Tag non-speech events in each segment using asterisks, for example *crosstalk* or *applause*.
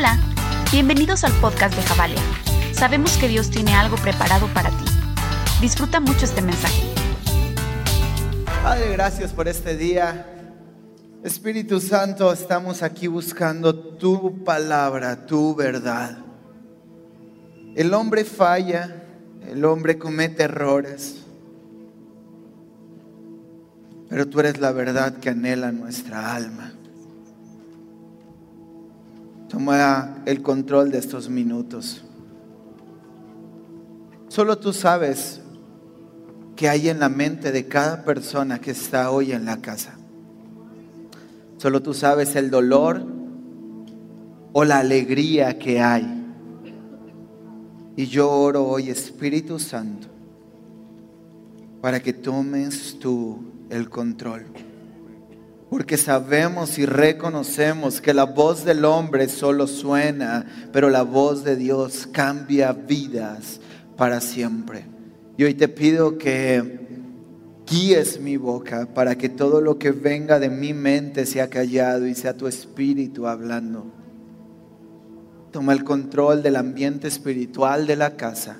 Hola, bienvenidos al podcast de Javalia. Sabemos que Dios tiene algo preparado para ti. Disfruta mucho este mensaje. Padre, gracias por este día. Espíritu Santo, estamos aquí buscando tu palabra, tu verdad. El hombre falla, el hombre comete errores, pero tú eres la verdad que anhela nuestra alma. Toma el control de estos minutos. Solo tú sabes qué hay en la mente de cada persona que está hoy en la casa. Solo tú sabes el dolor o la alegría que hay. Y yo oro hoy, Espíritu Santo, para que tomes tú el control. Porque sabemos y reconocemos que la voz del hombre solo suena, pero la voz de Dios cambia vidas para siempre. Y hoy te pido que guíes mi boca para que todo lo que venga de mi mente sea callado y sea tu espíritu hablando. Toma el control del ambiente espiritual de la casa.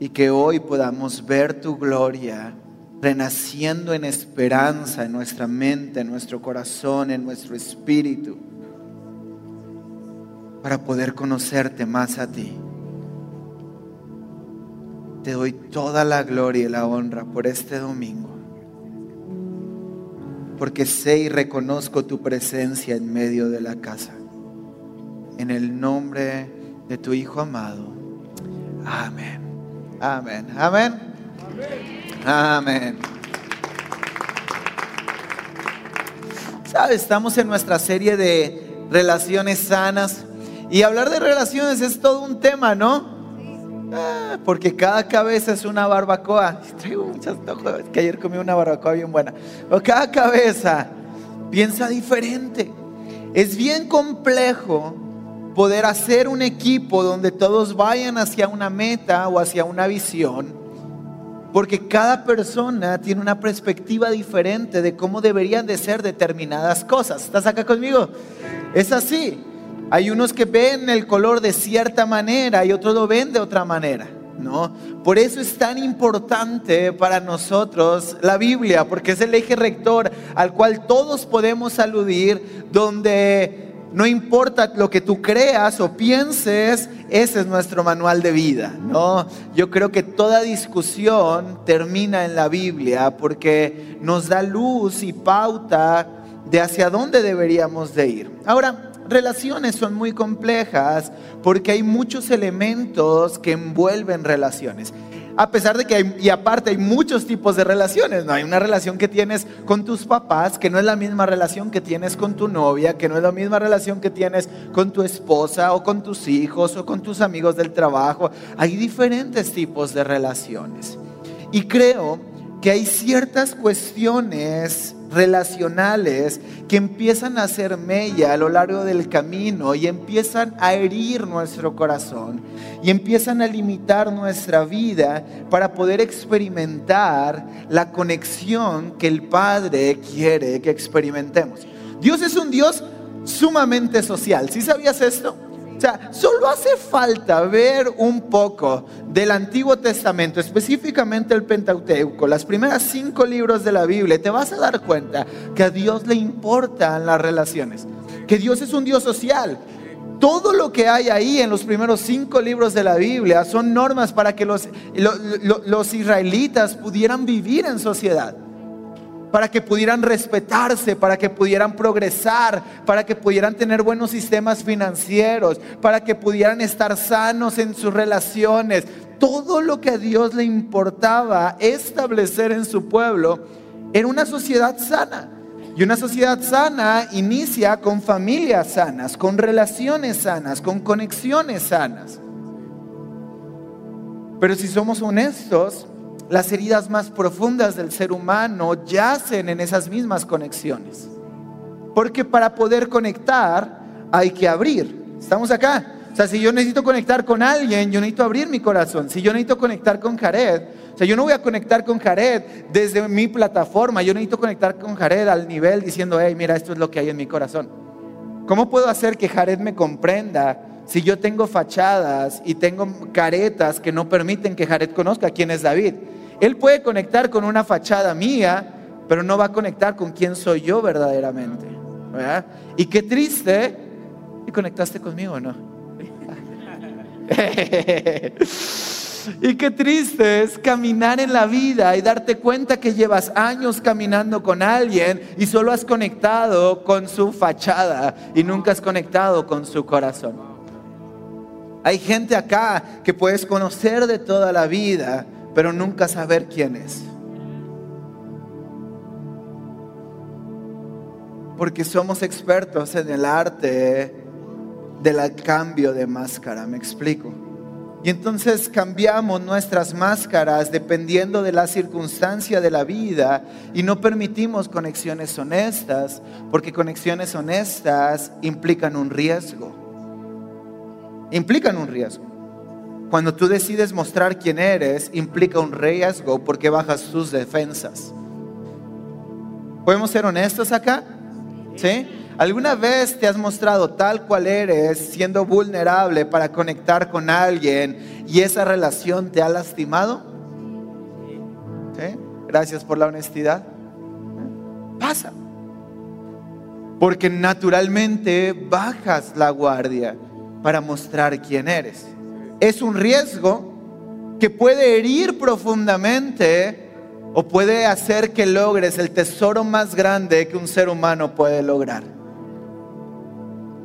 Y que hoy podamos ver tu gloria renaciendo en esperanza en nuestra mente, en nuestro corazón, en nuestro espíritu, para poder conocerte más a ti. Te doy toda la gloria y la honra por este domingo, porque sé y reconozco tu presencia en medio de la casa en el nombre de tu Hijo amado. Amén. Amén. Amén. ¿Sabes? Estamos en nuestra serie de relaciones sanas. Y hablar de relaciones es todo un tema, ¿no? Ah, porque cada cabeza es una barbacoa. *laughs* Traigo muchas que ayer comí una barbacoa bien buena. O cada cabeza piensa diferente. Es bien complejo poder hacer un equipo donde todos vayan hacia una meta o hacia una visión, porque cada persona tiene una perspectiva diferente de cómo deberían de ser determinadas cosas. ¿Estás acá conmigo? Es así. Hay unos que ven el color de cierta manera y otros lo ven de otra manera. ¿No? Por eso es tan importante para nosotros la Biblia, porque es el eje rector al cual todos podemos aludir, donde no importa lo que tú creas o pienses, ese es nuestro manual de vida, ¿no? Yo creo que toda discusión termina en la Biblia porque nos da luz y pauta de hacia dónde deberíamos de ir. Ahora, relaciones son muy complejas porque hay muchos elementos que envuelven relaciones. A pesar de que hay, y aparte hay muchos tipos de relaciones, ¿no? Hay una relación que tienes con tus papás, que no es la misma relación que tienes con tu novia, que no es la misma relación que tienes con tu esposa o con tus hijos o con tus amigos del trabajo. Hay diferentes tipos de relaciones. Y creo que hay ciertas cuestiones relacionales que empiezan a hacer mella a lo largo del camino y empiezan a herir nuestro corazón y empiezan a limitar nuestra vida para poder experimentar la conexión que el Padre quiere que experimentemos. Dios es un Dios sumamente social. ¿Sí sabías esto? Sea, solo hace falta ver un poco del Antiguo Testamento, específicamente el Pentateuco, las primeras cinco libros de la Biblia, te vas a dar cuenta que a Dios le importan las relaciones, que Dios es un Dios social. Todo lo que hay ahí en los primeros cinco libros de la Biblia son normas para que los, los israelitas pudieran vivir en sociedad para que pudieran respetarse, para que pudieran progresar, para que pudieran tener buenos sistemas financieros, para que pudieran estar sanos en sus relaciones. Todo lo que a Dios le importaba establecer en su pueblo era una sociedad sana. Y una sociedad sana inicia con familias sanas, con relaciones sanas, con conexiones sanas. Pero si somos honestos, las heridas más profundas del ser humano yacen en esas mismas conexiones. Porque para poder conectar hay que abrir. ¿Estamos acá? O sea, si yo necesito conectar con alguien, yo necesito abrir mi corazón. Si yo necesito conectar con Jared, o sea, yo no voy a conectar con Jared desde mi plataforma, yo necesito conectar con Jared al nivel diciendo, hey, mira, esto es lo que hay en mi corazón. ¿Cómo puedo hacer que Jared me comprenda si yo tengo fachadas y tengo caretas que no permiten que Jared conozca quién es David? Él puede conectar con una fachada mía, pero no va a conectar con quién soy yo verdaderamente. Y qué triste, y conectaste conmigo, ¿no? *laughs* y qué triste es caminar en la vida y darte cuenta que llevas años caminando con alguien y solo has conectado con su fachada y nunca has conectado con su corazón. Hay gente acá que puedes conocer de toda la vida, pero nunca saber quién es. Porque somos expertos en el arte del cambio de máscara, me explico. Y entonces cambiamos nuestras máscaras dependiendo de la circunstancia de la vida y no permitimos conexiones honestas, porque conexiones honestas implican un riesgo. Implican un riesgo. Cuando tú decides mostrar quién eres, implica un riesgo porque bajas tus defensas. ¿Podemos ser honestos acá? ¿Sí? ¿Alguna vez te has mostrado tal cual eres, siendo vulnerable para conectar con alguien y esa relación te ha lastimado? Gracias por la honestidad. Pasa. Porque naturalmente bajas la guardia para mostrar quién eres. Es un riesgo que puede herir profundamente o puede hacer que logres el tesoro más grande que un ser humano puede lograr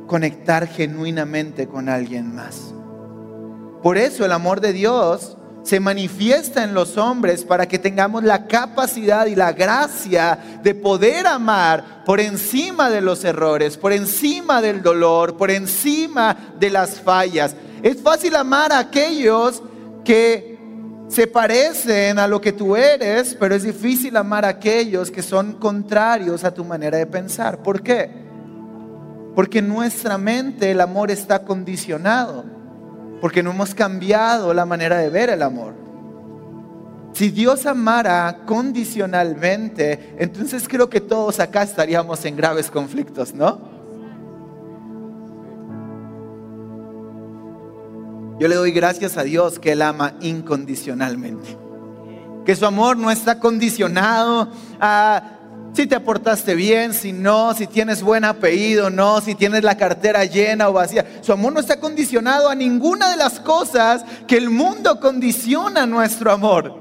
conectar genuinamente con alguien más. Por eso el amor de Dios se manifiesta en los hombres para que tengamos la capacidad y la gracia de poder amar por encima de los errores, por encima del dolor, por encima de las fallas. Es fácil amar a aquellos que se parecen a lo que tú eres, pero es difícil amar a aquellos que son contrarios a tu manera de pensar. ¿Por qué? Porque en nuestra mente el amor está condicionado. Porque no hemos cambiado la manera de ver el amor. Si Dios amara condicionalmente, entonces creo que todos acá estaríamos en graves conflictos, ¿no? Yo le doy gracias a Dios que Él ama incondicionalmente. Que su amor no está condicionado a si te aportaste bien, si no, si tienes buen apellido, no, si tienes la cartera llena o vacía. Su amor no está condicionado a ninguna de las cosas que el mundo condiciona nuestro amor.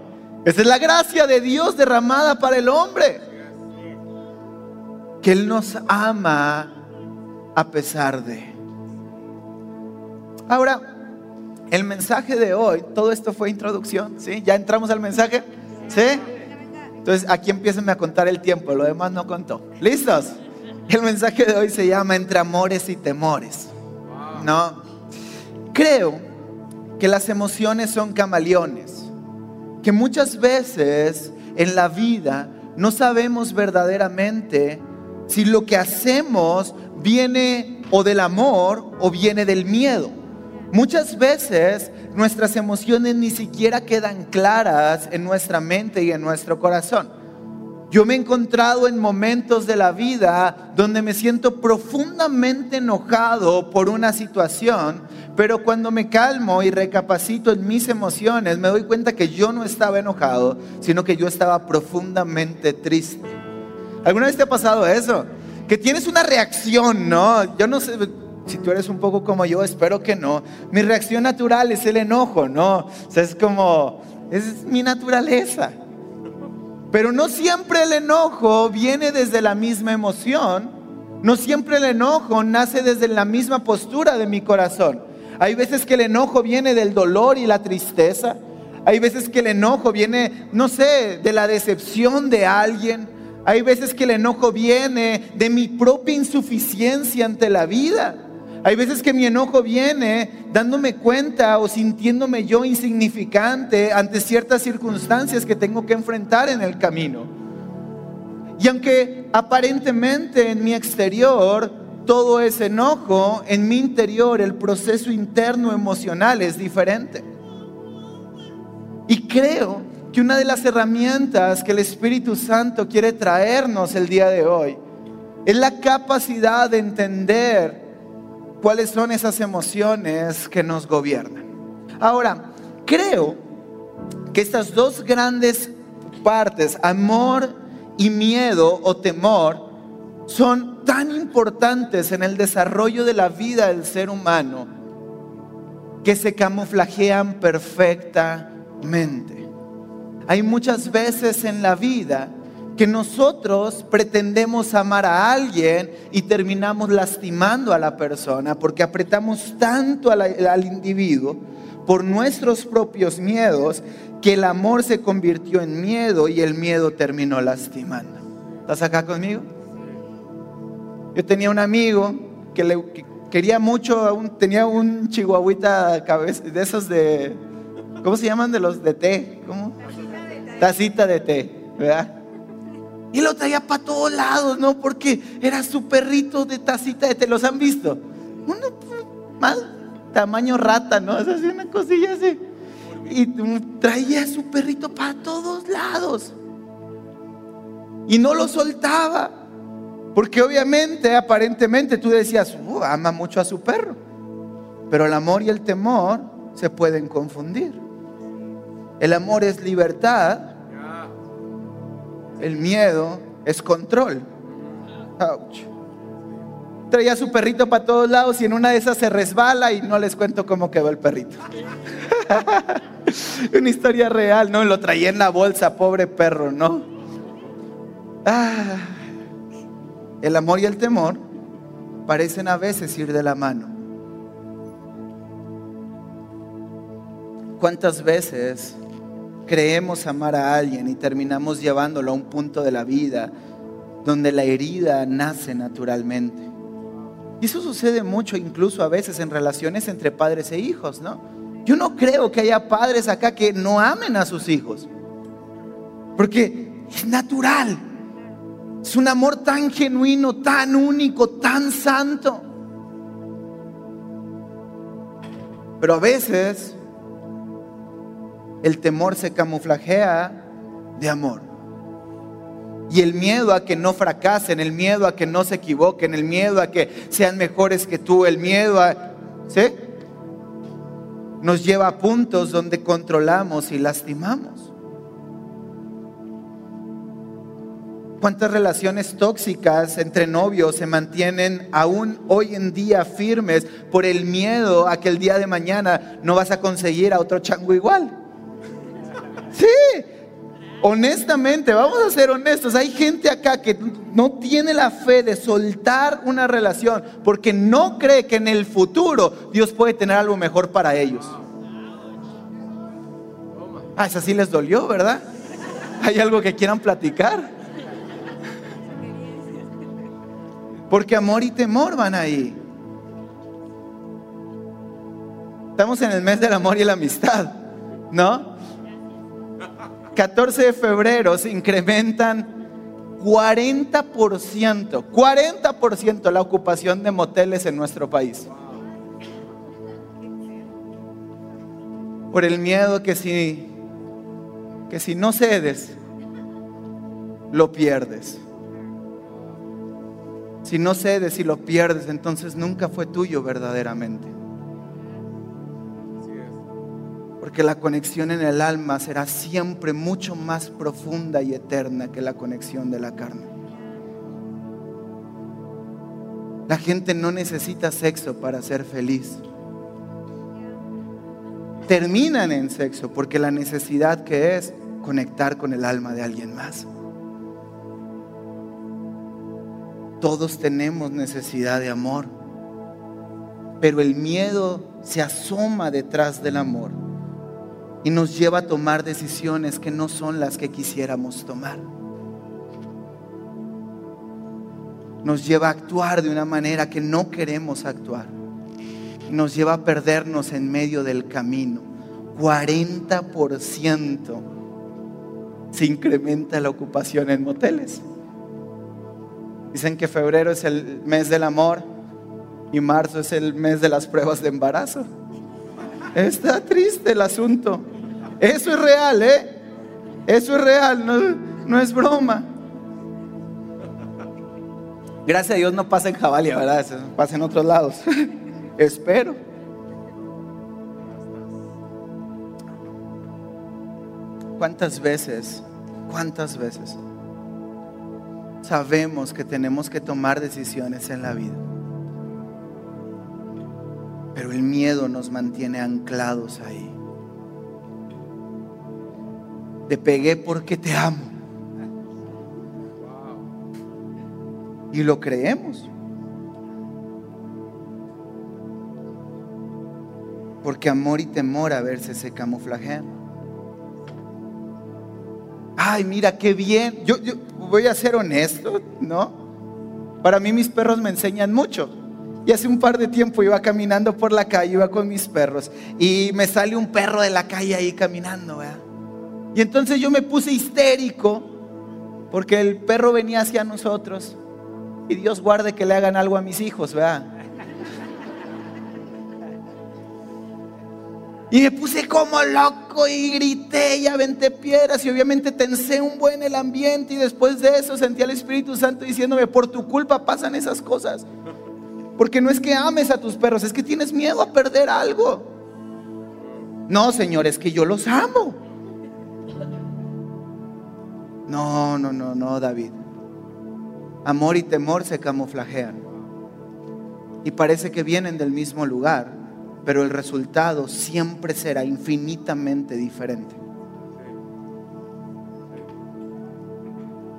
Esa es la gracia de Dios derramada para el hombre. Que Él nos ama a pesar de. Ahora, el mensaje de hoy, todo esto fue introducción, ¿sí? ¿Ya entramos al mensaje? ¿Sí? Entonces aquí empiezan a contar el tiempo, lo demás no contó. ¿Listos? El mensaje de hoy se llama Entre amores y temores. ¿No? Creo que las emociones son camaleones, que muchas veces en la vida no sabemos verdaderamente si lo que hacemos viene o del amor o viene del miedo. Muchas veces nuestras emociones ni siquiera quedan claras en nuestra mente y en nuestro corazón. Yo me he encontrado en momentos de la vida donde me siento profundamente enojado por una situación, pero cuando me calmo y recapacito en mis emociones, me doy cuenta que yo no estaba enojado, sino que yo estaba profundamente triste. ¿Alguna vez te ha pasado eso? Que tienes una reacción, ¿no? Yo no sé, si tú eres un poco como yo, espero que no. Mi reacción natural es el enojo, ¿no? O sea, es como, es mi naturaleza. Pero no siempre el enojo viene desde la misma emoción. No siempre el enojo nace desde la misma postura de mi corazón. Hay veces que el enojo viene del dolor y la tristeza. Hay veces que el enojo viene, no sé, de la decepción de alguien. Hay veces que el enojo viene de mi propia insuficiencia ante la vida. Hay veces que mi enojo viene dándome cuenta o sintiéndome yo insignificante ante ciertas circunstancias que tengo que enfrentar en el camino. Y aunque aparentemente en mi exterior todo es enojo, en mi interior el proceso interno emocional es diferente. Y creo que una de las herramientas que el Espíritu Santo quiere traernos el día de hoy es la capacidad de entender cuáles son esas emociones que nos gobiernan. Ahora, creo que estas dos grandes partes, amor y miedo o temor, son tan importantes en el desarrollo de la vida del ser humano que se camuflajean perfectamente. Hay muchas veces en la vida que nosotros pretendemos amar a alguien y terminamos lastimando a la persona porque apretamos tanto al, individuo por nuestros propios miedos que el amor se convirtió en miedo y el miedo terminó lastimando. ¿Estás acá conmigo? Yo tenía un amigo que le quería mucho, tenía un chihuahuita de esos de, ¿cómo se llaman? De los de té, ¿cómo? Tacita de té, ¿verdad? Y lo traía para todos lados, ¿no? Porque era su perrito de tacita té, ¿los han visto? Uno más tamaño rata, ¿no? Es así una cosilla así. Y traía su perrito para todos lados. Y no lo soltaba. Porque obviamente, aparentemente, tú decías, uh, ama mucho a su perro. Pero el amor y el temor se pueden confundir. El amor es libertad. El miedo es control. Traía a su perrito para todos lados y en una de esas se resbala y no les cuento cómo quedó el perrito. *laughs* Una historia real, ¿no? Lo traía en la bolsa, pobre perro, ¿no? Ah. El amor y el temor parecen a veces ir de la mano. ¿Cuántas veces creemos amar a alguien y terminamos llevándolo a un punto de la vida donde la herida nace naturalmente? Y eso sucede mucho incluso a veces en relaciones entre padres e hijos, ¿no? Yo no creo que haya padres acá que no amen a sus hijos. Porque es natural. Es un amor tan genuino, tan único, tan santo. Pero a veces el temor se camuflajea de amor. Y el miedo a que no fracasen, el miedo a que no se equivoquen, el miedo a que sean mejores que tú, el miedo a... ¿Sí? Nos lleva a puntos donde controlamos y lastimamos. ¿Cuántas relaciones tóxicas entre novios se mantienen aún hoy en día firmes por el miedo a que el día de mañana no vas a conseguir a otro chango igual? Honestamente, vamos a ser honestos, hay gente acá que no tiene la fe de soltar una relación porque no cree que en el futuro Dios puede tener algo mejor para ellos. Ah, esa sí les dolió, ¿verdad? ¿Hay algo que quieran platicar? Porque amor y temor van ahí. Estamos en el mes del amor y la amistad, ¿no? 14 de febrero se incrementan 40%, 40% la ocupación de moteles en nuestro país. Por el miedo que si, que si no cedes, lo pierdes. Si no cedes y lo pierdes, entonces nunca fue tuyo verdaderamente. Porque la conexión en el alma será siempre mucho más profunda y eterna que la conexión de la carne. La gente no necesita sexo para ser feliz. Terminan en sexo porque la necesidad que es conectar con el alma de alguien más. Todos tenemos necesidad de amor, pero el miedo se asoma detrás del amor y nos lleva a tomar decisiones que no son las que quisiéramos tomar. Nos lleva a actuar de una manera que no queremos actuar. Nos lleva a perdernos en medio del camino. 40% se incrementa la ocupación en moteles. Dicen que febrero es el mes del amor y marzo es el mes de las pruebas de embarazo. Está triste el asunto. Eso es real, ¿eh? Eso es real, no, es broma. Gracias a Dios no pasa en Jabalia, ¿verdad? Pasa en otros lados. *laughs* Espero. ¿Cuántas veces, cuántas veces sabemos que tenemos que tomar decisiones en la vida? Pero el miedo nos mantiene anclados ahí. Te pegué porque te amo. Y lo creemos. Porque amor y temor a veces se camuflajean. Ay, mira qué bien. Yo, yo voy a ser honesto, ¿no? Para mí mis perros me enseñan mucho. Y hace un par de tiempo iba caminando por la calle, iba con mis perros, y me sale un perro de la calle ahí caminando, ¿verdad? Y entonces yo me puse histérico porque el perro venía hacia nosotros. Y Dios guarde que le hagan algo a mis hijos, ¿verdad? Y me puse como loco y grité y aventé piedras y obviamente tensé un buen el ambiente y después de eso sentí al Espíritu Santo diciéndome, por tu culpa pasan esas cosas. Porque no es que ames a tus perros, es que tienes miedo a perder algo. No, Señor, es que yo los amo. No, no, no, no, David. Amor y temor se camuflajean. Y parece que vienen del mismo lugar, pero el resultado siempre será infinitamente diferente.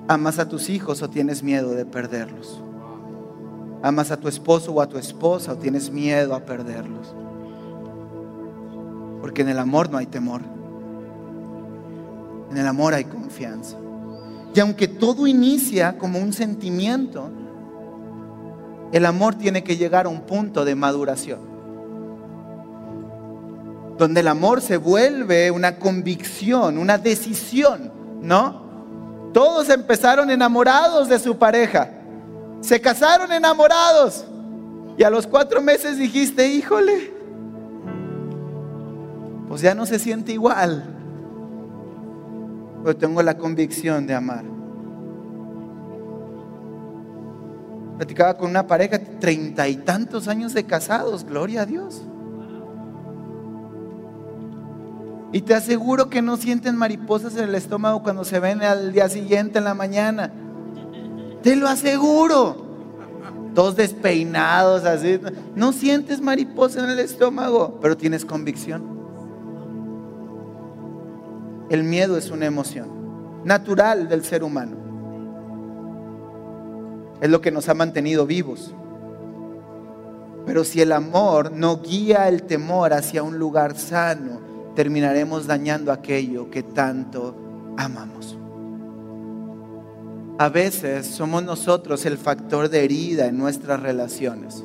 ¿Amas a tus hijos o tienes miedo de perderlos? ¿Amas a tu esposo o a tu esposa o tienes miedo a perderlos? Porque en el amor no hay temor. En el amor hay confianza. Y aunque todo inicia como un sentimiento, el amor tiene que llegar a un punto de maduración. Donde el amor se vuelve una convicción, una decisión, ¿no? Todos empezaron enamorados de su pareja. Se casaron enamorados. Y a los cuatro meses dijiste, híjole, pues ya no se siente igual pero tengo la convicción de amar. Platicaba con una pareja, treinta y tantos años de casados, gloria a Dios. Y te aseguro que no sienten mariposas en el estómago cuando se ven al día siguiente en la mañana. Te lo aseguro. Todos despeinados, así. No sientes mariposas en el estómago, pero tienes convicción. El miedo es una emoción natural del ser humano. Es lo que nos ha mantenido vivos. Pero si el amor no guía el temor hacia un lugar sano, terminaremos dañando aquello que tanto amamos. A veces somos nosotros el factor de herida en nuestras relaciones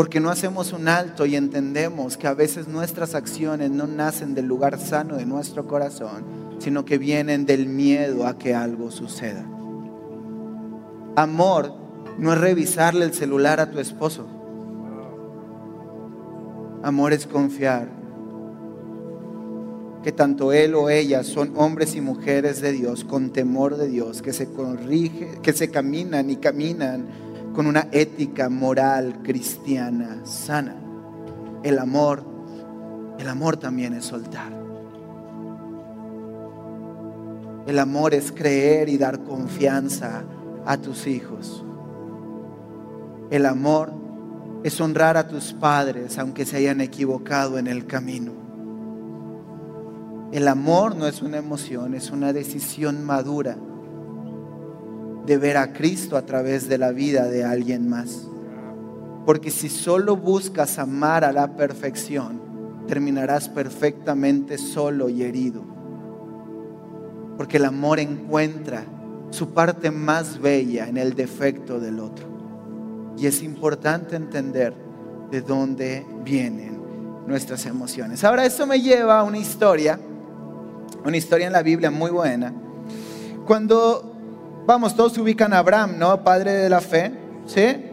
porque no hacemos un alto y entendemos que a veces nuestras acciones no nacen del lugar sano de nuestro corazón, sino que vienen del miedo a que algo suceda. Amor no es revisarle el celular a tu esposo. Amor es confiar que tanto él o ella son hombres y mujeres de Dios con temor de Dios, que se corrige, que se caminan y caminan con una ética moral cristiana sana. El amor, el amor también es soltar. El amor es creer y dar confianza a tus hijos. El amor es honrar a tus padres aunque se hayan equivocado en el camino. El amor no es una emoción, es una decisión madura de ver a Cristo a través de la vida de alguien más. Porque si solo buscas amar a la perfección, terminarás perfectamente solo y herido. Porque el amor encuentra su parte más bella en el defecto del otro. Y es importante entender de dónde vienen nuestras emociones. Ahora, eso me lleva a una historia, una historia en la Biblia muy buena. Cuando Vamos, todos se ubican a Abraham, ¿no? Padre de la fe, ¿sí?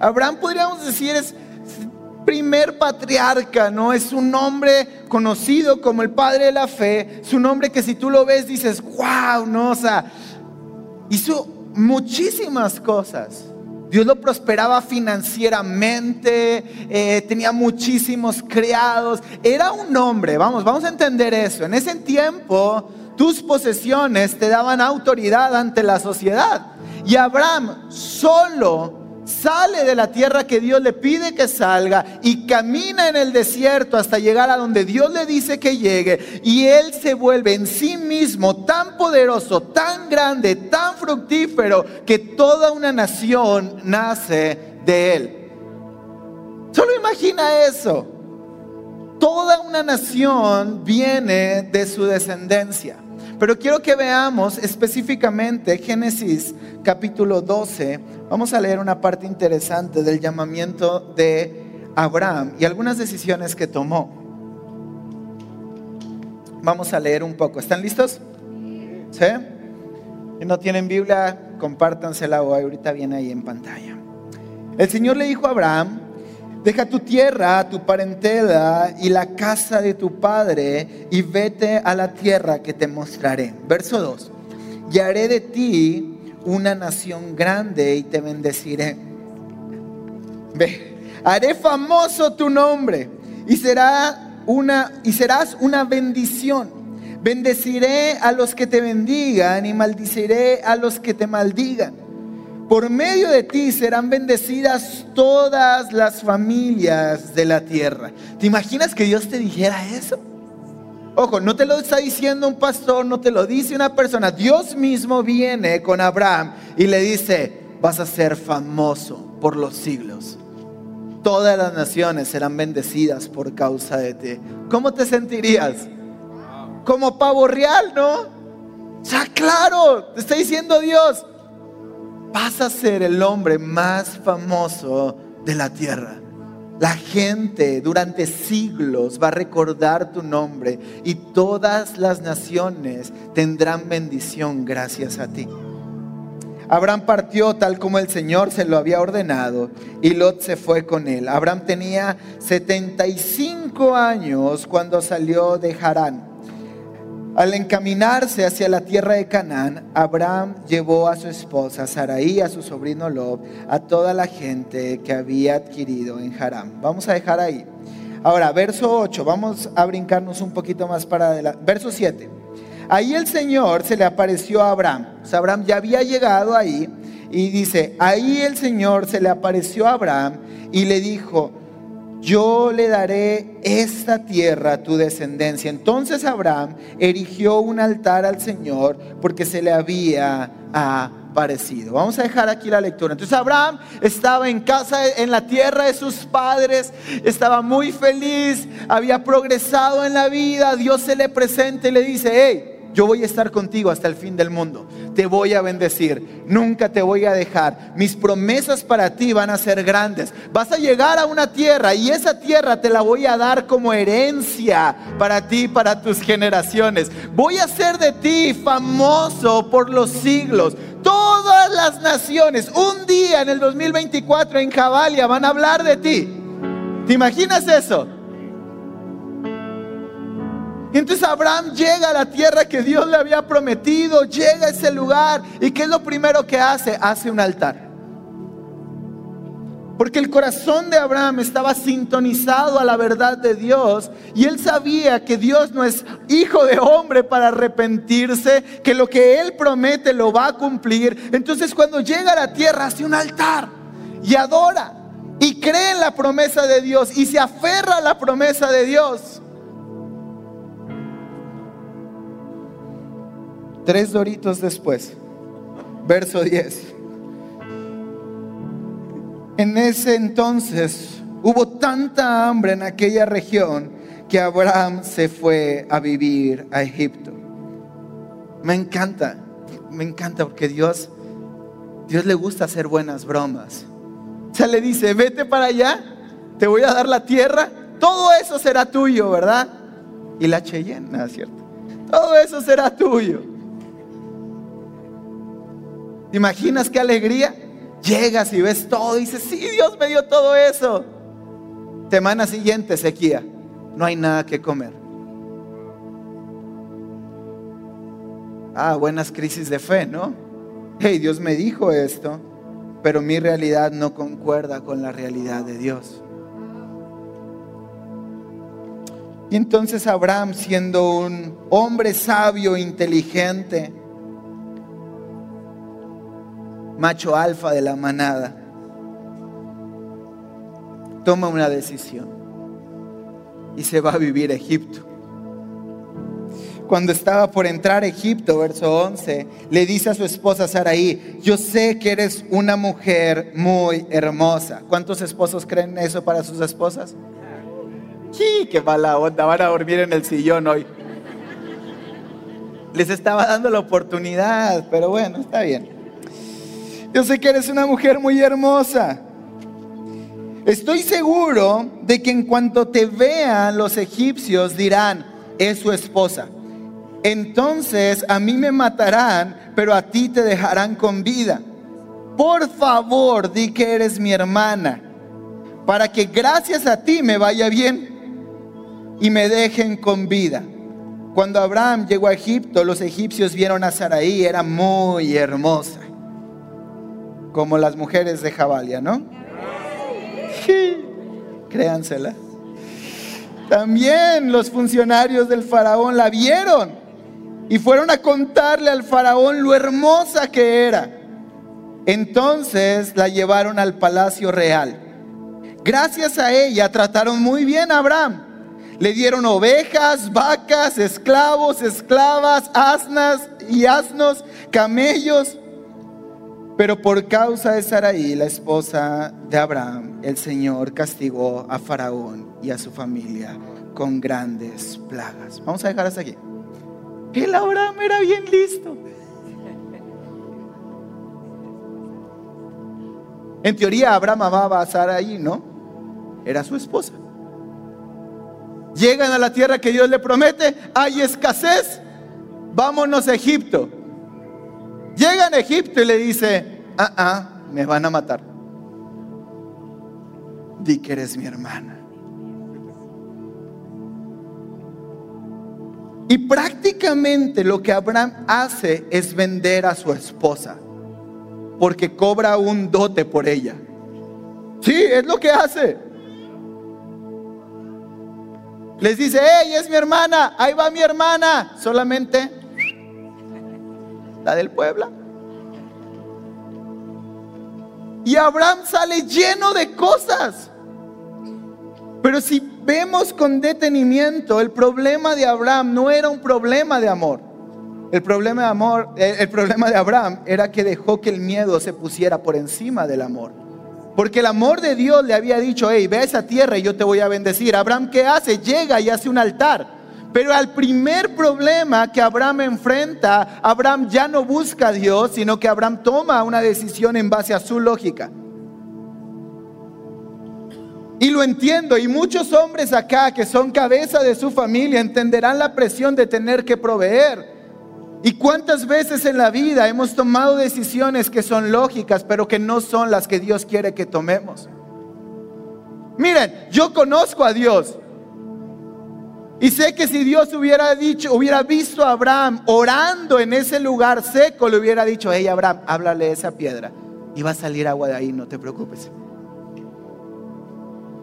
Abraham podríamos decir es primer patriarca, ¿no? Es un hombre conocido como el padre de la fe, es un hombre que si tú lo ves dices, wow, ¿no? O sea, hizo muchísimas cosas. Dios lo prosperaba financieramente, eh, tenía muchísimos criados, era un hombre, vamos, vamos a entender eso. En ese tiempo tus posesiones te daban autoridad ante la sociedad. Y Abraham solo sale de la tierra que Dios le pide que salga y camina en el desierto hasta llegar a donde Dios le dice que llegue. Y él se vuelve en sí mismo tan poderoso, tan grande, tan fructífero, que toda una nación nace de él. Solo imagina eso. Toda una nación viene de su descendencia. Pero quiero que veamos específicamente Génesis capítulo 12. Vamos a leer una parte interesante del llamamiento de Abraham y algunas decisiones que tomó. Vamos a leer un poco. ¿Están listos? ¿Sí? Si no tienen Biblia, compártansela o ahorita viene ahí en pantalla. El Señor le dijo a Abraham, Deja tu tierra, tu parentela y la casa de tu padre y vete a la tierra que te mostraré. Verso 2. Y haré de ti una nación grande y te bendeciré. Ve, haré famoso tu nombre y será una y serás una bendición. Bendeciré a los que te bendigan y maldiciré a los que te maldigan. Por medio de ti serán bendecidas todas las familias de la tierra. ¿Te imaginas que Dios te dijera eso? Ojo, no te lo está diciendo un pastor, no te lo dice una persona. Dios mismo viene con Abraham y le dice, vas a ser famoso por los siglos. Todas las naciones serán bendecidas por causa de ti. ¿Cómo te sentirías? Como pavo real, ¿no? Ya claro, te está diciendo Dios, vas a ser el hombre más famoso de la tierra. La gente durante siglos va a recordar tu nombre y todas las naciones tendrán bendición gracias a ti. Abraham partió tal como el Señor se lo había ordenado y Lot se fue con él. Abraham tenía 75 años cuando salió de Harán. Al encaminarse hacia la tierra de Canaán, Abraham llevó a su esposa Saraí, a su sobrino Lob, a toda la gente que había adquirido en Harán. Vamos a dejar ahí. Ahora, verso 8, vamos a brincarnos un poquito más para adelante. Verso 7. Ahí el Señor se le apareció a Abraham. Abraham ya había llegado ahí y dice, ahí el Señor se le apareció a Abraham y le dijo, yo le daré esta tierra a tu descendencia. Entonces Abraham erigió un altar al Señor porque se le había aparecido. Vamos a dejar aquí la lectura. Entonces Abraham estaba en casa, en la tierra de sus padres, estaba muy feliz, había progresado en la vida. Dios se le presenta y le dice, hey, yo voy a estar contigo hasta el fin del mundo. Te voy a bendecir. Nunca te voy a dejar. Mis promesas para ti van a ser grandes. Vas a llegar a una tierra y esa tierra te la voy a dar como herencia para ti, para tus generaciones. Voy a hacer de ti famoso por los siglos. Todas las naciones, un día en el 2024 en Javalia van a hablar de ti. ¿Te imaginas eso? Entonces Abraham llega a la tierra que Dios le había prometido, llega a ese lugar. ¿Y qué es lo primero que hace? Hace un altar. Porque el corazón de Abraham estaba sintonizado a la verdad de Dios y él sabía que Dios no es hijo de hombre para arrepentirse, que lo que él promete lo va a cumplir. Entonces cuando llega a la tierra hace un altar y adora y cree en la promesa de Dios y se aferra a la promesa de Dios. Tres doritos después, verso 10. En ese entonces hubo tanta hambre en aquella región que Abraham se fue a vivir a Egipto. Me encanta, me encanta porque Dios, Dios le gusta hacer buenas bromas. O sea, le dice, vete para allá, te voy a dar la tierra, todo eso será tuyo, ¿verdad? Y la Cheyenne, ¿no cierto? Todo eso será tuyo. ¿Te imaginas qué alegría? Llegas y ves todo y dices, sí, Dios me dio todo eso. Semana siguiente, sequía. No hay nada que comer. Ah, buenas crisis de fe, ¿no? hey, Dios me dijo esto, pero mi realidad no concuerda con la realidad de Dios. Y entonces Abraham, siendo un hombre sabio, inteligente, macho alfa de la manada, toma una decisión y se va a vivir a Egipto. Cuando estaba por entrar a Egipto, verso 11, le dice a su esposa Saraí, yo sé que eres una mujer muy hermosa. ¿Cuántos esposos creen eso para sus esposas? ¡Sí! ¡Qué mala onda! Van a dormir en el sillón hoy. Les estaba dando la oportunidad, pero bueno, está bien. Yo sé que eres una mujer muy hermosa. Estoy seguro de que en cuanto te vean los egipcios dirán, es su esposa. Entonces a mí me matarán, pero a ti te dejarán con vida. Por favor, di que eres mi hermana, para que gracias a ti me vaya bien y me dejen con vida. Cuando Abraham llegó a Egipto, los egipcios vieron a Saraí, era muy hermosa, como las mujeres de Jabalia, ¿no? Créansela. También los funcionarios del faraón la vieron y fueron a contarle al faraón lo hermosa que era. Entonces la llevaron al palacio real. Gracias a ella trataron muy bien a Abraham le dieron ovejas, vacas, esclavos, esclavas, asnas y asnos, camellos. Pero por causa de Saraí, la esposa de Abraham, el Señor castigó a Faraón y a su familia con grandes plagas. Vamos a dejar hasta aquí. El Abraham era bien listo. En teoría Abraham amaba a Saraí, ¿no? Era su esposa. Llegan a la tierra que Dios le promete, hay escasez, vámonos a Egipto. Llegan a Egipto y le dice, ah, ah, me van a matar. Di que eres mi hermana. Y prácticamente lo que Abraham hace es vender a su esposa, porque cobra un dote por ella. Sí, es lo que hace. Les dice, hey, es mi hermana, ahí va mi hermana. Solamente la del pueblo. Y Abraham sale lleno de cosas. Pero si vemos con detenimiento, el problema de Abraham no era un problema de amor. El problema de amor, el problema de Abraham era que dejó que el miedo se pusiera por encima del amor. Porque el amor de Dios le había dicho, hey, ve a esa tierra y yo te voy a bendecir. Abraham, ¿qué hace? Llega y hace un altar. Pero al primer problema que Abraham enfrenta, Abraham ya no busca a Dios, sino que Abraham toma una decisión en base a su lógica. Y lo entiendo, y muchos hombres acá que son cabeza de su familia entenderán la presión de tener que proveer. ¿Y cuántas veces en la vida hemos tomado decisiones que son lógicas, pero que no son las que Dios quiere que tomemos? Miren, yo conozco a Dios. Y sé que si Dios hubiera dicho, hubiera visto a Abraham orando en ese lugar seco, le hubiera dicho, hey Abraham, háblale esa piedra. Y va a salir agua de ahí, no te preocupes.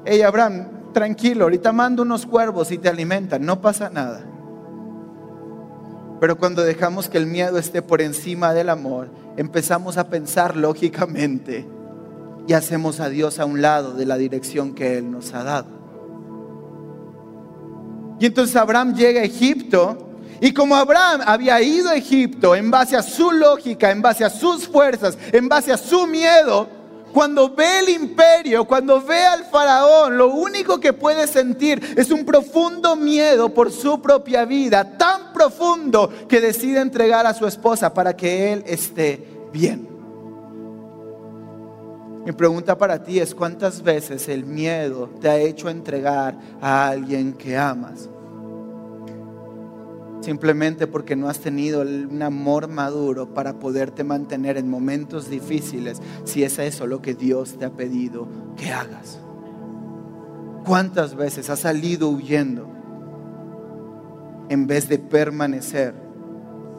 Hey Abraham, tranquilo, ahorita mando unos cuervos y te alimentan, no pasa nada. Pero cuando dejamos que el miedo esté por encima del amor, empezamos a pensar lógicamente y hacemos a Dios a un lado de la dirección que Él nos ha dado. Y entonces Abraham llega a Egipto y como Abraham había ido a Egipto en base a su lógica, en base a sus fuerzas, en base a su miedo, cuando ve el imperio, cuando ve al faraón, lo único que puede sentir es un profundo miedo por su propia vida, tan profundo que decide entregar a su esposa para que él esté bien. Mi pregunta para ti es, ¿cuántas veces el miedo te ha hecho entregar a alguien que amas? simplemente porque no has tenido un amor maduro para poderte mantener en momentos difíciles, si es eso lo que Dios te ha pedido que hagas. ¿Cuántas veces has salido huyendo en vez de permanecer?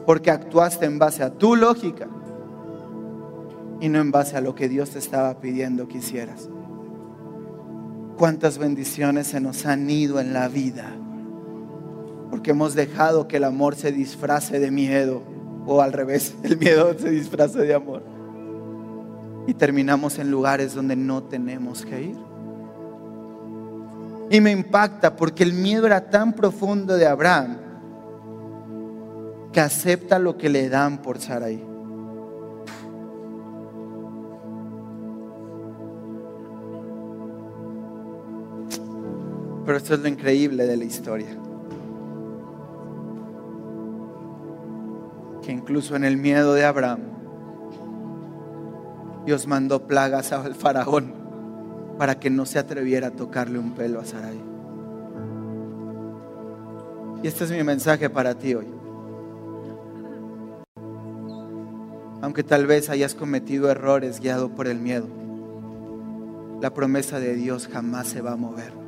Porque actuaste en base a tu lógica y no en base a lo que Dios te estaba pidiendo que hicieras. Cuántas bendiciones se nos han ido en la vida porque hemos dejado que el amor se disfrace de miedo o al revés, *laughs* el miedo se disfrace de amor. Y terminamos en lugares donde no tenemos que ir. Y me impacta porque el miedo era tan profundo de Abraham que acepta lo que le dan por Sarai. Pero esto es lo increíble de la historia. Que incluso en el miedo de Abraham, Dios mandó plagas al faraón para que no se atreviera a tocarle un pelo a Sarai. Y este es mi mensaje para ti hoy. Aunque tal vez hayas cometido errores guiado por el miedo, la promesa de Dios jamás se va a mover.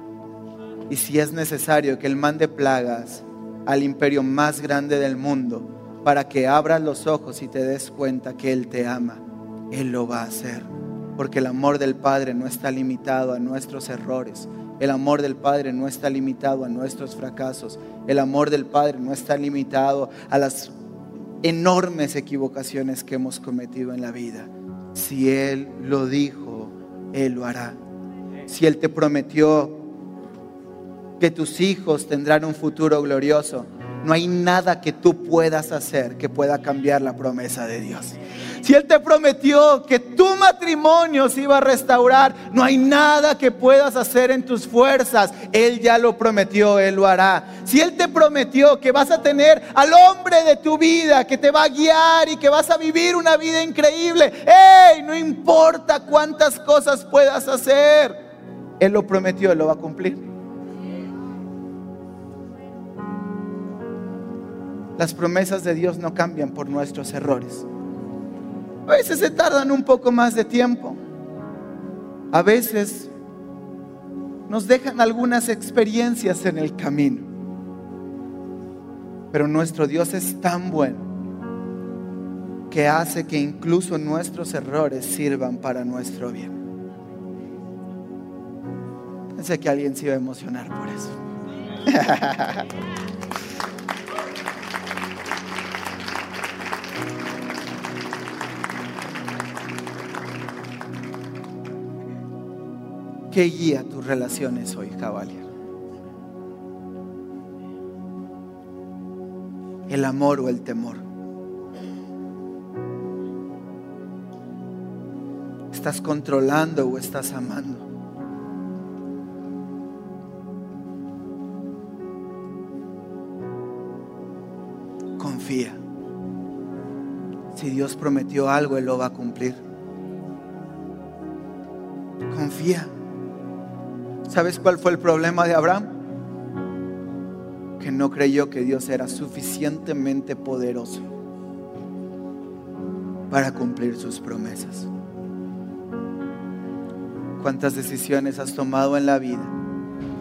Y si es necesario que Él mande plagas al imperio más grande del mundo para que abras los ojos y te des cuenta que Él te ama, Él lo va a hacer. Porque el amor del Padre no está limitado a nuestros errores. El amor del Padre no está limitado a nuestros fracasos. El amor del Padre no está limitado a las enormes equivocaciones que hemos cometido en la vida. Si Él lo dijo, Él lo hará. Si Él te prometió que tus hijos tendrán un futuro glorioso. No hay nada que tú puedas hacer que pueda cambiar la promesa de Dios. Si Él te prometió que tu matrimonio se iba a restaurar, no hay nada que puedas hacer en tus fuerzas. Él ya lo prometió, Él lo hará. Si Él te prometió que vas a tener al hombre de tu vida, que te va a guiar y que vas a vivir una vida increíble, ¡Ey! No importa cuántas cosas puedas hacer. Él lo prometió, Él lo va a cumplir. Las promesas de Dios no cambian por nuestros errores. A veces se tardan un poco más de tiempo. A veces nos dejan algunas experiencias en el camino. Pero nuestro Dios es tan bueno que hace que incluso nuestros errores sirvan para nuestro bien. Pensé que alguien se iba a emocionar por eso. *laughs* ¿Qué guía tus relaciones hoy, Jabalia? ¿El amor o el temor? ¿Estás controlando o estás amando? Confía. Si Dios prometió algo, Él lo va a cumplir. Confía. ¿Sabes cuál fue el problema de Abraham? Que no creyó que Dios era suficientemente poderoso para cumplir sus promesas. ¿Cuántas decisiones has tomado en la vida?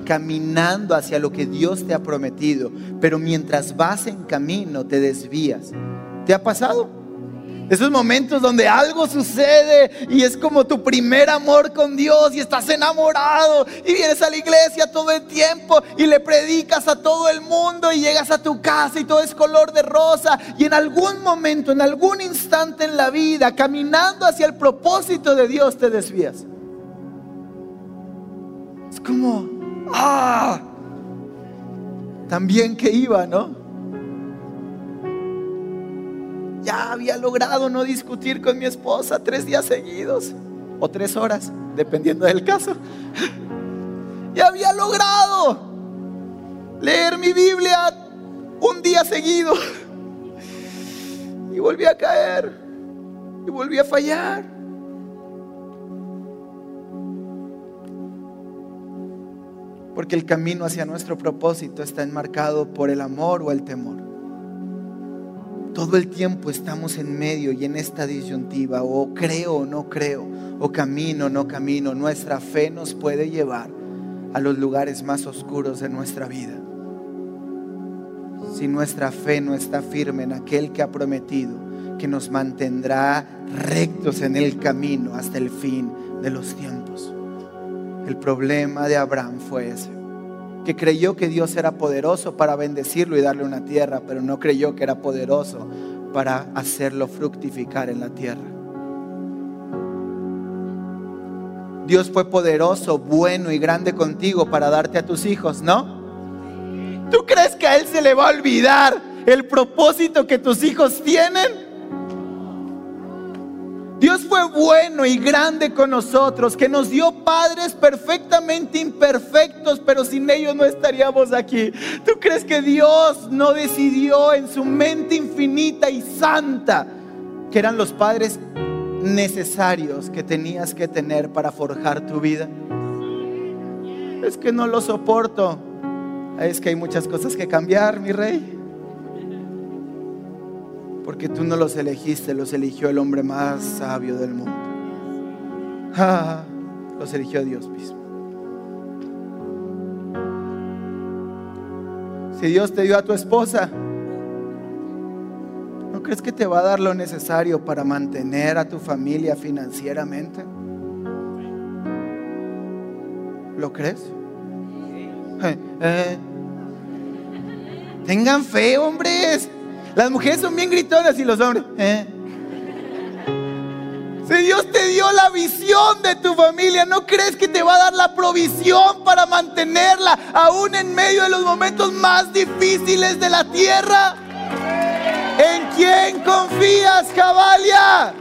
Caminando hacia lo que Dios te ha prometido, pero mientras vas en camino te desvías. ¿Te ha pasado? Esos momentos donde algo sucede y es como tu primer amor con Dios y estás enamorado y vienes a la iglesia todo el tiempo y le predicas a todo el mundo y llegas a tu casa y todo es color de rosa y en algún momento, en algún instante en la vida, caminando hacia el propósito de Dios te desvías. Es como, ah, también que iba, ¿no? Ya había logrado no discutir con mi esposa tres días seguidos o tres horas, dependiendo del caso. Ya había logrado leer mi Biblia un día seguido y volví a caer y volví a fallar. Porque el camino hacia nuestro propósito está enmarcado por el amor o el temor. Todo el tiempo estamos en medio y en esta disyuntiva, o creo o no creo, o camino o no camino. Nuestra fe nos puede llevar a los lugares más oscuros de nuestra vida. Si nuestra fe no está firme en aquel que ha prometido que nos mantendrá rectos en el camino hasta el fin de los tiempos. El problema de Abraham fue ese, que creyó que Dios era poderoso para bendecirlo y darle una tierra, pero no creyó que era poderoso para hacerlo fructificar en la tierra. Dios fue poderoso, bueno y grande contigo para darte a tus hijos, ¿no? ¿Tú crees que a Él se le va a olvidar el propósito que tus hijos tienen? Dios fue bueno y grande con nosotros, que nos dio padres perfectamente imperfectos, pero sin ellos no estaríamos aquí. ¿Tú crees que Dios no decidió en su mente infinita y santa que eran los padres necesarios que tenías que tener para forjar tu vida? Es que no lo soporto. Es que hay muchas cosas que cambiar, mi rey. Porque tú no los elegiste, los eligió el hombre más sabio del mundo. Ah, los eligió Dios mismo. Si Dios te dio a tu esposa, ¿no crees que te va a dar lo necesario para mantener a tu familia financieramente? ¿Lo crees? Eh, eh. tengan fe, hombres. Las mujeres son bien gritonas y los hombres. ¿eh? Si Dios te dio la visión de tu familia, ¿no crees que te va a dar la provisión para mantenerla aún en medio de los momentos más difíciles de la tierra? ¿En quién confías, Cabalia?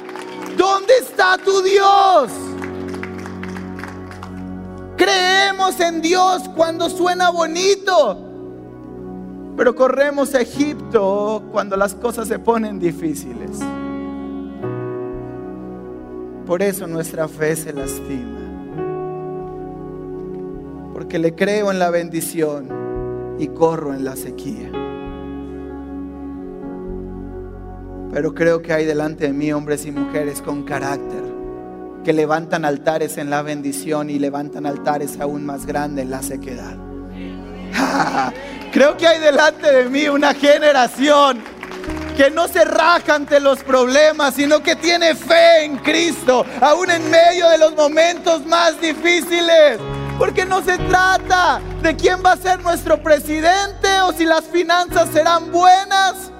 ¿Dónde está tu Dios? Creemos en Dios cuando suena bonito, pero corremos a Egipto cuando las cosas se ponen difíciles. Por eso nuestra fe se lastima. Porque le creo en la bendición y corro en la sequía. Pero creo que hay delante de mí hombres y mujeres con carácter que levantan altares en la bendición y levantan altares aún más grandes en la sequedad. *laughs* Creo que hay delante de mí una generación que no se raja ante los problemas, sino que tiene fe en Cristo, aún en medio de los momentos más difíciles. Porque no se trata de quién va a ser nuestro presidente o si las finanzas serán buenas.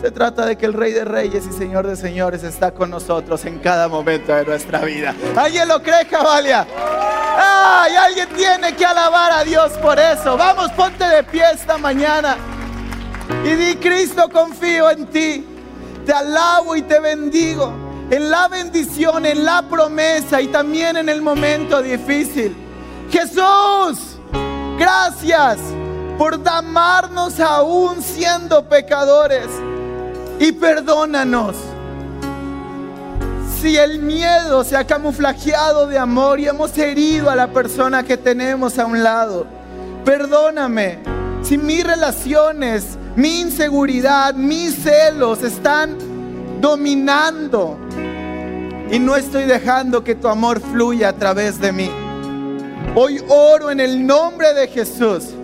Se trata de que el Rey de Reyes y Señor de Señores está con nosotros en cada momento de nuestra vida. ¿Alguien lo cree, Cabalia? ¡Ay! Alguien tiene que alabar a Dios por eso. Vamos, ponte de pie esta mañana y di, Cristo, confío en ti. Te alabo y te bendigo en la bendición, en la promesa y también en el momento difícil. Jesús, gracias por amarnos aún siendo pecadores y perdónanos. Si el miedo se ha camuflajeado de amor y hemos herido a la persona que tenemos a un lado, perdóname. Si mis relaciones, mi inseguridad, mis celos están dominando y no estoy dejando que tu amor fluya a través de mí. Hoy oro en el nombre de Jesús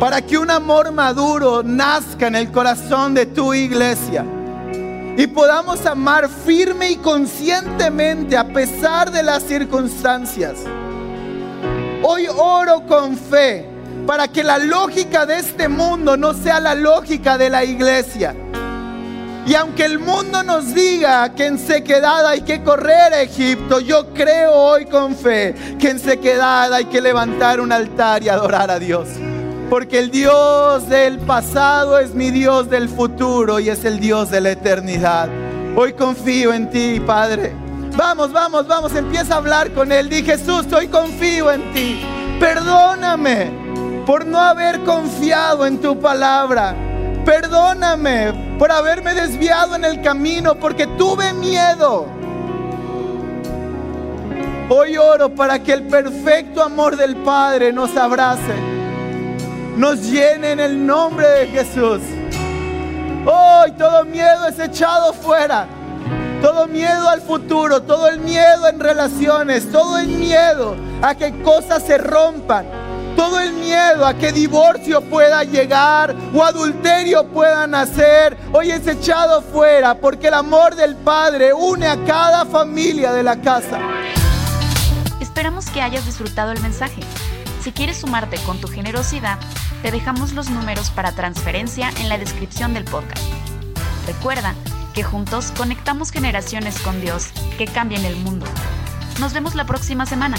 para que un amor maduro nazca en el corazón de tu iglesia y podamos amar firme y conscientemente a pesar de las circunstancias. Hoy oro con fe para que la lógica de este mundo no sea la lógica de la iglesia. Y aunque el mundo nos diga que en sequedad hay que correr a Egipto, yo creo hoy con fe que en sequedad hay que levantar un altar y adorar a Dios. Porque el Dios del pasado es mi Dios del futuro y es el Dios de la eternidad. Hoy confío en ti, Padre. Vamos, vamos, vamos, empieza a hablar con Él. Di Jesús, hoy confío en ti. Perdóname por no haber confiado en tu palabra. Perdóname por haberme desviado en el camino porque tuve miedo. Hoy oro para que el perfecto amor del Padre nos abrace nos llene en el nombre de Jesús. Hoy todo miedo es echado fuera. Todo miedo al futuro, todo el miedo en relaciones, todo el miedo a que cosas se rompan. todo el miedo a que divorcio pueda llegar o adulterio pueda nacer, hoy es echado fuera porque el amor del Padre une a cada familia de la casa. Esperamos que hayas disfrutado el mensaje. Si quieres sumarte con tu generosidad, te dejamos los números para transferencia en la descripción del podcast. Recuerda que juntos conectamos generaciones con Dios que cambien el mundo. Nos vemos la próxima semana.